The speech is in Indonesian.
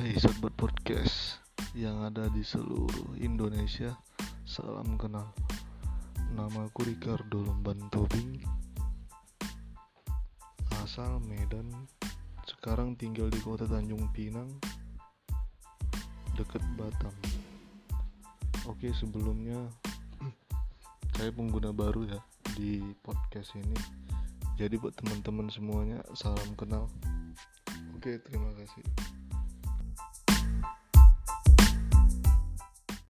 Hai sobat podcast yang ada di seluruh Indonesia. Salam kenal. Namaku Ricardo Lomban Tobing Asal Medan. Sekarang tinggal di kota Tanjung Pinang Dekat Batam Oke sebelumnya Saya pengguna baru ya di podcast ini. Jadi buat teman-teman semuanya salam kenal. Oke terima kasih.